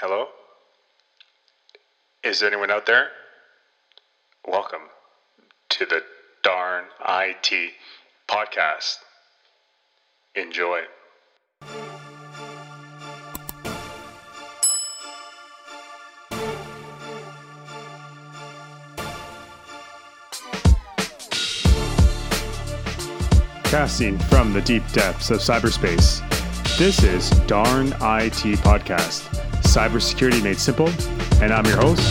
Hello? Is anyone out there? Welcome to the Darn IT podcast. Enjoy. Casting from the deep depths of cyberspace. This is Darn IT Podcast, cybersecurity made simple, and I'm your host,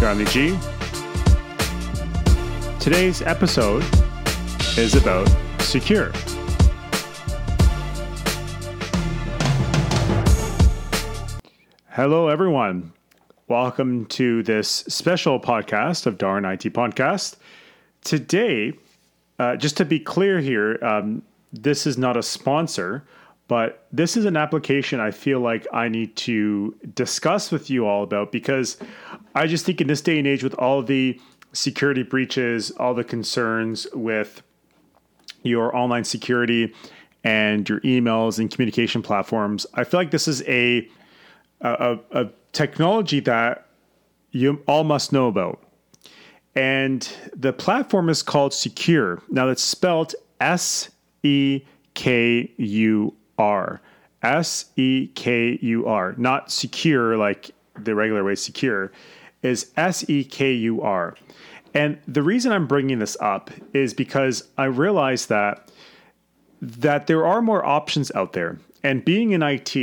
Darnley G. Today's episode is about Sekur. Hello, everyone. Welcome to this special podcast of Darn IT Podcast. Today, uh, just to be clear here, um, this is not a sponsor, but this is an application I feel like I need to discuss with you all about because I just think in this day and age, with all the security breaches, all the concerns with your online security and your emails and communication platforms, I feel like this is a a, a technology that you all must know about. And the platform is called Sekur. Now that's spelled S E K U R. S E K U R. Not secure like the regular way secure, is S E K U R. And the reason I'm bringing this up is because I realize that that there are more options out there. And being in IT,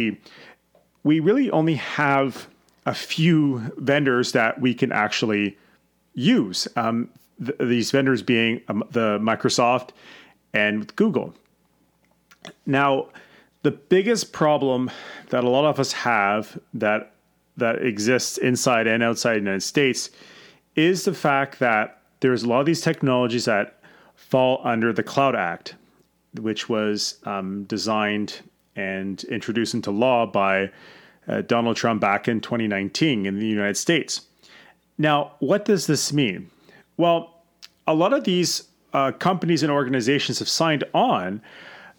we really only have a few vendors that we can actually use. Um, th- these vendors being um, the Microsoft and Google. Now, the biggest problem that a lot of us have that that exists inside and outside the United States is the fact that there's a lot of these technologies that fall under the Cloud Act, which was um, designed and introduced into law by uh, Donald Trump back in 2019 in the United States. Now, what does this mean? Well, a lot of these uh, companies and organizations have signed on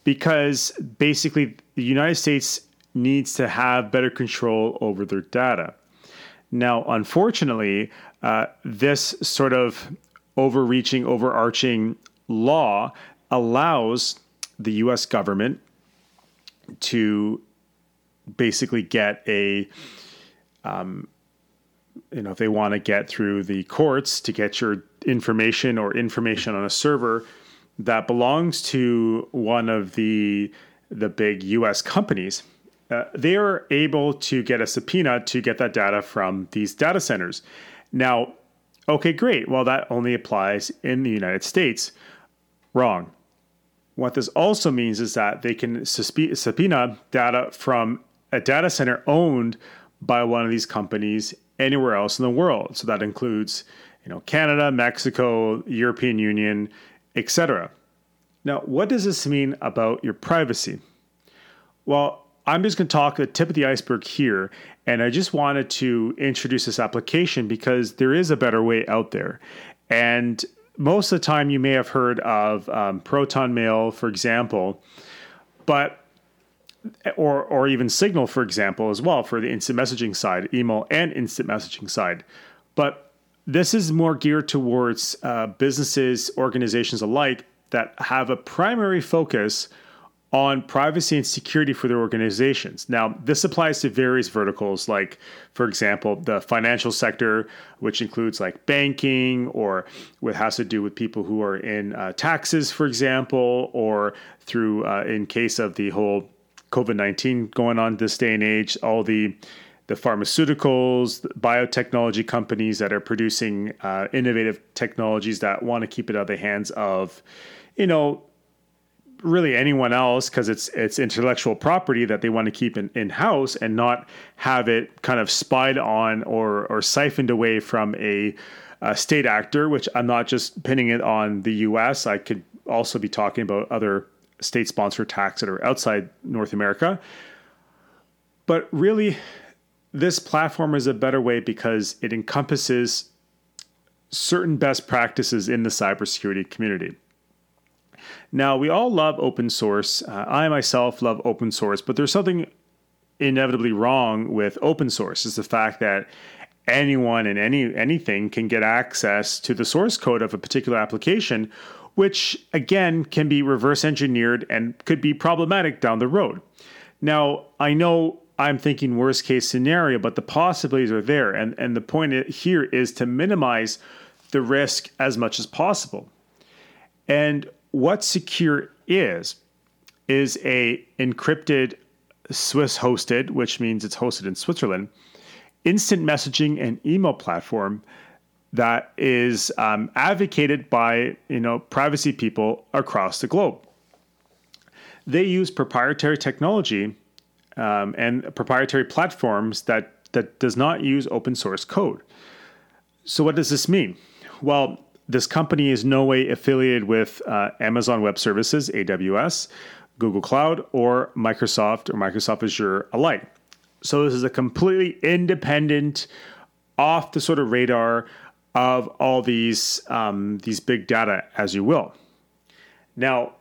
because basically the United States needs to have better control over their data. Now, unfortunately, uh, this sort of overreaching, overarching law allows the US government to basically get a um, you know if they want to get through the courts to get your information or information on a server that belongs to one of the the big US companies uh, they are able to get a subpoena to get that data from these data centers. Now okay great. Well that only applies in the United States. Wrong. What this also means is that they can subpoena data from a data center owned by one of these companies anywhere else in the world. So that includes, you know, Canada, Mexico, European Union, etc. Now, what does this mean about your privacy? Well, I'm just going to talk the tip of the iceberg here, and I just wanted to introduce this application because there is a better way out there. And most of the time, you may have heard of um, Proton Mail, for example, but or or even Signal, for example, as well for the instant messaging side, email and instant messaging side. But this is more geared towards uh, businesses, organizations alike that have a primary focus on privacy and security for their organizations. Now, this applies to various verticals, like, for example, the financial sector, which includes like banking or what has to do with people who are in uh, taxes, for example, or through, uh, in case of the whole COVID 19 going on this day and age, all the the pharmaceuticals, the biotechnology companies that are producing uh, innovative technologies that want to keep it out of the hands of, you know, really anyone else because it's it's intellectual property that they want to keep in, in house and not have it kind of spied on or or siphoned away from a, a state actor. Which I'm not just pinning it on the U.S. I could also be talking about other state sponsored attacks that are outside North America. But really, this platform is a better way because it encompasses certain best practices in the cybersecurity community. Now, we all love open source. Uh, I myself love open source, but there's something inevitably wrong with open source is the fact that anyone and any anything can get access to the source code of a particular application which again can be reverse engineered and could be problematic down the road now i know i'm thinking worst case scenario but the possibilities are there and and the point here is to minimize the risk as much as possible and what Sekur is is a encrypted Swiss hosted, which means it's hosted in Switzerland, instant messaging and email platform that is um, advocated by you know privacy people across the globe. They use proprietary technology um, and proprietary platforms that that does not use open source code. So what does this mean? Well, this company is no way affiliated with uh, Amazon Web Services (AWS), Google Cloud, or Microsoft or Microsoft Azure alike. So this is a completely independent, off the sort of radar of all these um, these big data, as you will. Now,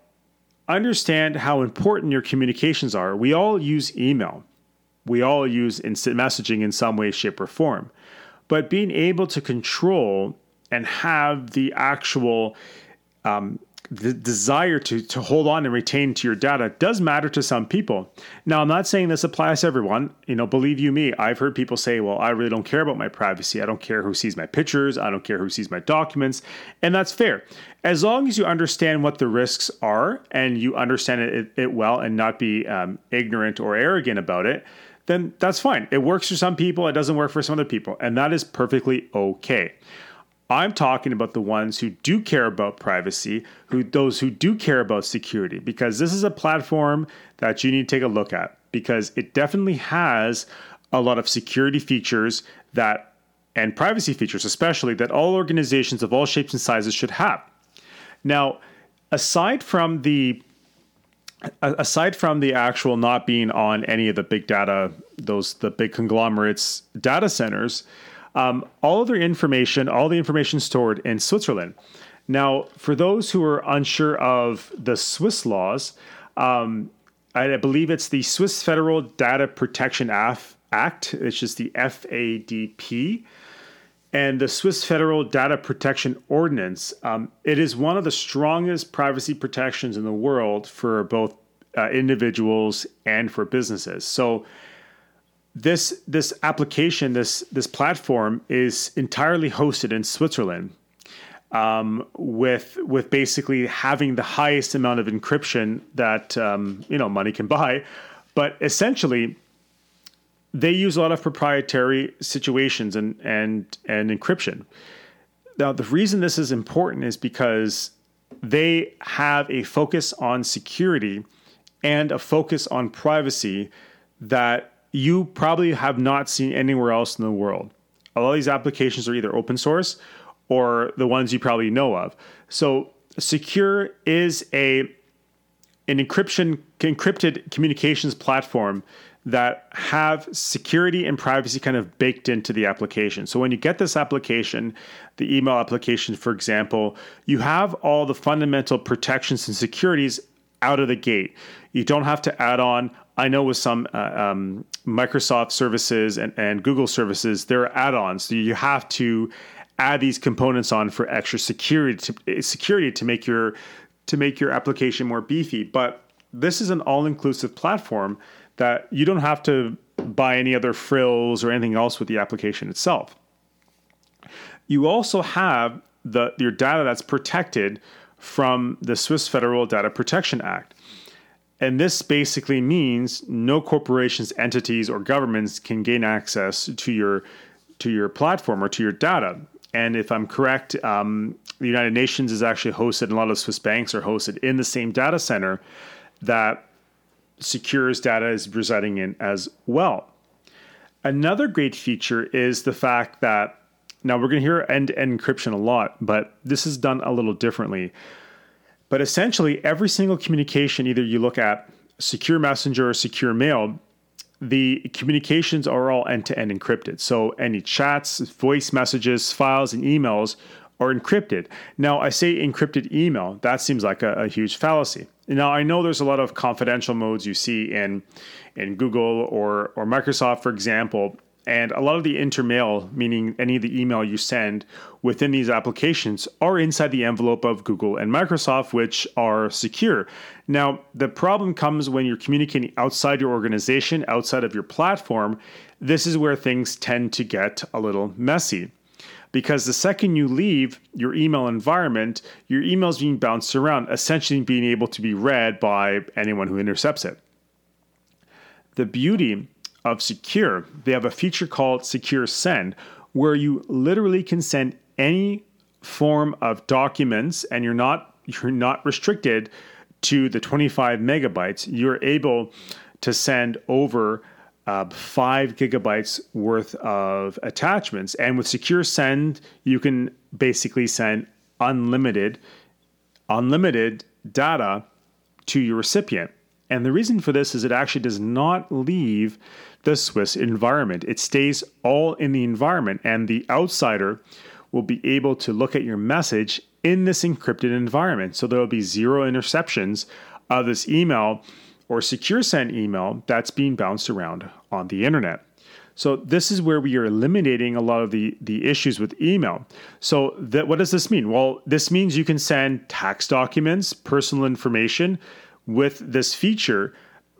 understand how important your communications are. We all use email. We all use instant messaging in some way, shape, or form. But being able to control and have the actual um, the desire to to hold on and retain to your data does matter to some people. Now, I'm not saying this applies to everyone. You know, believe you me, I've heard people say, "Well, I really don't care about my privacy. I don't care who sees my pictures. I don't care who sees my documents," and that's fair. As long as you understand what the risks are and you understand it, it well and not be um, ignorant or arrogant about it, then that's fine. It works for some people. It doesn't work for some other people, and that is perfectly okay. I'm talking about the ones who do care about privacy, who those who do care about security, because this is a platform that you need to take a look at because it definitely has a lot of security features that and privacy features, especially that all organizations of all shapes and sizes should have. Now, aside from the aside from the actual not being on any of the big data, those the big conglomerates data centers, um, all of their information, all the information stored in Switzerland. Now, for those who are unsure of the Swiss laws, um, I believe it's the Swiss Federal Data Protection Act, It's just the FADP, and the Swiss Federal Data Protection Ordinance. Um, it is one of the strongest privacy protections in the world for both uh, individuals and for businesses. So, this this application, this this platform is entirely hosted in Switzerland, um, with with basically having the highest amount of encryption that um, you know money can buy, but essentially they use a lot of proprietary situations and and and encryption. Now the reason this is important is because they have a focus on security and a focus on privacy that you probably have not seen anywhere else in the world. A lot of these applications are either open source or the ones you probably know of. So Sekur is a an encryption encrypted communications platform that have security and privacy kind of baked into the application. So when you get this application, the email application for example, you have all the fundamental protections and securities out of the gate. You don't have to add on I know with some uh, um, Microsoft services and, and Google services, there are add-ons. So you have to add these components on for extra security to, security to make your to make your application more beefy. But this is an all-inclusive platform that you don't have to buy any other frills or anything else with the application itself. You also have the your data that's protected from the Swiss Federal Data Protection Act. And this basically means no corporations, entities, or governments can gain access to your to your platform or to your data. And if I'm correct, um, the United Nations is actually hosted, and a lot of Swiss banks are hosted in the same data center that Sekur's data is residing in as well. Another great feature is the fact that now we're going to hear end to end encryption a lot, but this is done a little differently. But essentially, every single communication, either you look at Sekur messenger or Sekur mail, the communications are all end to end encrypted. So any chats, voice messages, files, and emails are encrypted. Now, I say encrypted email, that seems like a, a huge fallacy. Now I know there's a lot of confidential modes you see in in Google or or Microsoft, for example, and a lot of the intermail, meaning any of the email you send within these applications, are inside the envelope of Google and Microsoft, which are secure. Now, the problem comes when you're communicating outside your organization, outside of your platform. This is where things tend to get a little messy. Because the second you leave your email environment, your email is being bounced around, essentially being able to be read by anyone who intercepts it. The beauty of Sekur, they have a feature called Sekur Send, where you literally can send any form of documents and you're not you're not restricted to the 25 megabytes. You're able to send over uh, five gigabytes worth of attachments. And with Sekur Send, you can basically send unlimited, unlimited data to your recipient. And the reason for this is it actually does not leave the Swiss environment. It stays all in the environment, and the outsider will be able to look at your message in this encrypted environment. So there will be zero interceptions of this email or Sekur send email that's being bounced around on the internet. So this is where we are eliminating a lot of the the issues with email. So that what does this mean? Well, this means you can send tax documents, personal information with this feature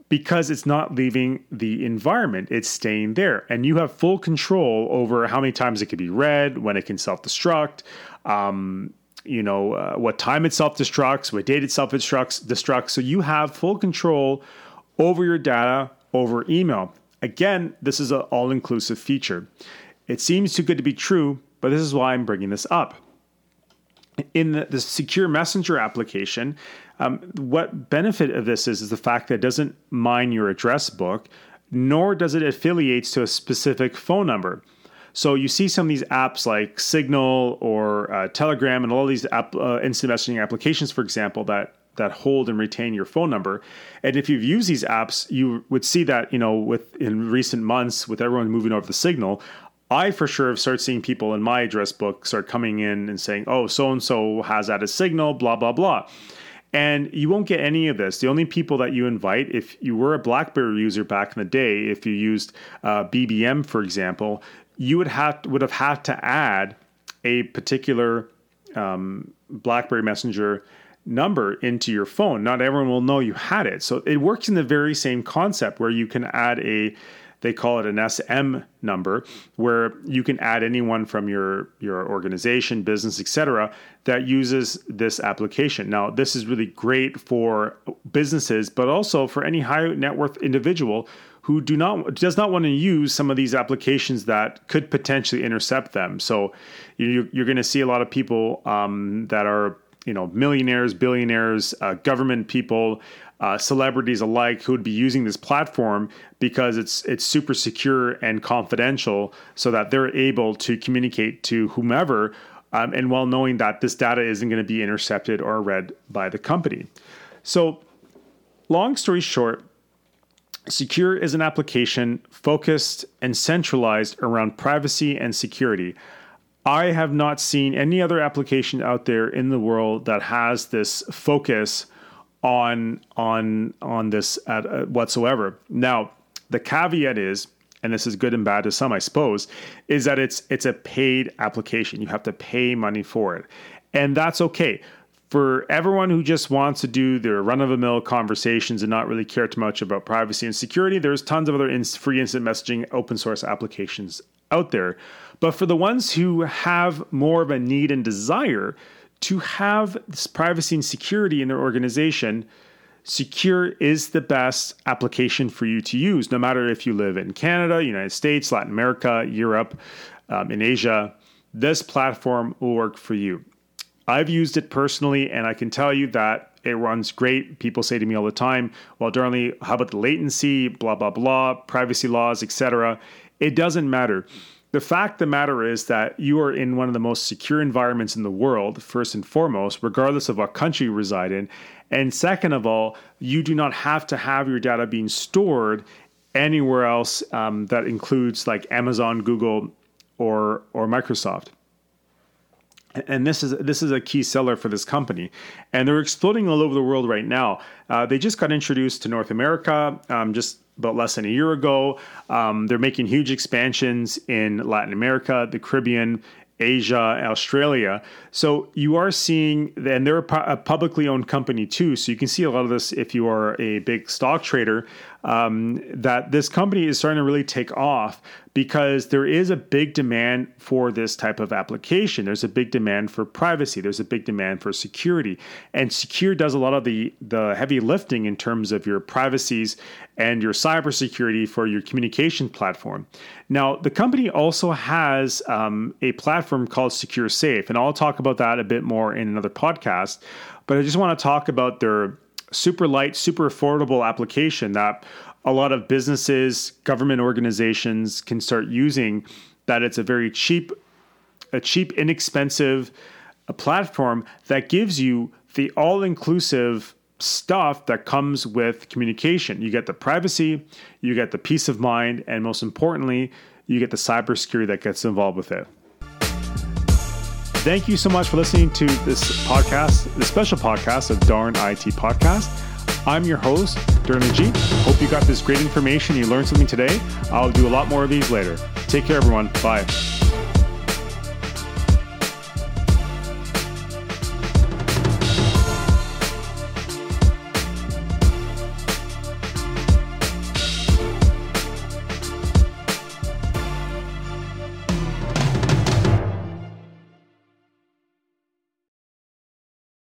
because it's not leaving the environment, it's staying there. And you have full control over how many times it can be read, when it can self destruct, um, you know, uh, what time it self destructs, what date it self destructs. So you have full control over your data over email. Again, this is an all inclusive feature. It seems too good to be true, but this is why I'm bringing this up. In the, the Sekur messenger application, um, what benefit of this is is the fact that it doesn't mine your address book, nor does it affiliates to a specific phone number. So you see some of these apps like Signal or uh, Telegram and all these app, uh, instant messaging applications, for example, that that hold and retain your phone number. And if you've used these apps, you would see that you know with in recent months with everyone moving over to Signal. I for sure have started seeing people in my address book start coming in and saying, "Oh, so and so has added Signal," blah blah blah. And you won't get any of this. The only people that you invite, if you were a BlackBerry user back in the day, if you used uh, BBM, for example, you would have would have had to add a particular um, BlackBerry Messenger number into your phone. Not everyone will know you had it. So it works in the very same concept where you can add a they call it an SM number, where you can add anyone from your your organization, business, etc., that uses this application. Now, this is really great for businesses, but also for any high net worth individual who do not does not want to use some of these applications that could potentially intercept them. So you, are going to see a lot of people um, that are you know millionaires, billionaires, uh, government people, uh, celebrities alike who would be using this platform because it's it's super secure and confidential, so that they're able to communicate to whomever, um, and while knowing that this data isn't going to be intercepted or read by the company. So, long story short. Sekur is an application focused and centralized around privacy and security. I have not seen any other application out there in the world that has this focus on on on this at, uh, whatsoever. Now, the caveat is, and this is good and bad to some, I suppose, is that it's it's a paid application. You have to pay money for it, and that's okay. For everyone who just wants to do their run of the mill conversations and not really care too much about privacy and security, there's tons of other free instant messaging open source applications out there. But for the ones who have more of a need and desire to have this privacy and security in their organization, Sekur is the best application for you to use, no matter if you live in Canada, United States, Latin America, Europe, um, in Asia. This platform will work for you. I've used it personally, and I can tell you that it runs great. People say to me all the time, "Well, Darnley, how about the latency? Blah blah blah, privacy laws, etc." It doesn't matter the fact the matter is that you are in one of the most secure environments in the world, first and foremost, regardless of what country you reside in. And second of all, you do not have to have your data being stored anywhere else um, that includes like Amazon, Google, or or Microsoft. and this is this is a key seller for this company, and they're exploding all over the world right now. Uh, they just got introduced to North America um, just about less than a year ago. Um, they're making huge expansions in Latin America, the Caribbean, Asia, Australia. So you are seeing, and they're a publicly owned company too. So you can see a lot of this if you are a big stock trader, um, that this company is starting to really take off because there is a big demand for this type of application. There's a big demand for privacy. There's a big demand for security, and Sekur does a lot of the the heavy lifting in terms of your privacies and your cybersecurity for your communication platform. Now, the company also has um, a platform called Secure Safe, and I'll talk about that a bit more in another podcast. But I just want to talk about their super light, super affordable application that a lot of businesses, government organizations can start using. That it's a very cheap, a cheap, inexpensive a platform that gives you the all-inclusive stuff that comes with communication. You get the privacy, you get the peace of mind, and most importantly, you get the cybersecurity that gets involved with it. Thank you so much for listening to this podcast, the special podcast of Darn IT Podcast. I'm your host, Darnley G. Hope you got this great information. You learned something today. I'll do a lot more of these later. Take care, everyone. Bye.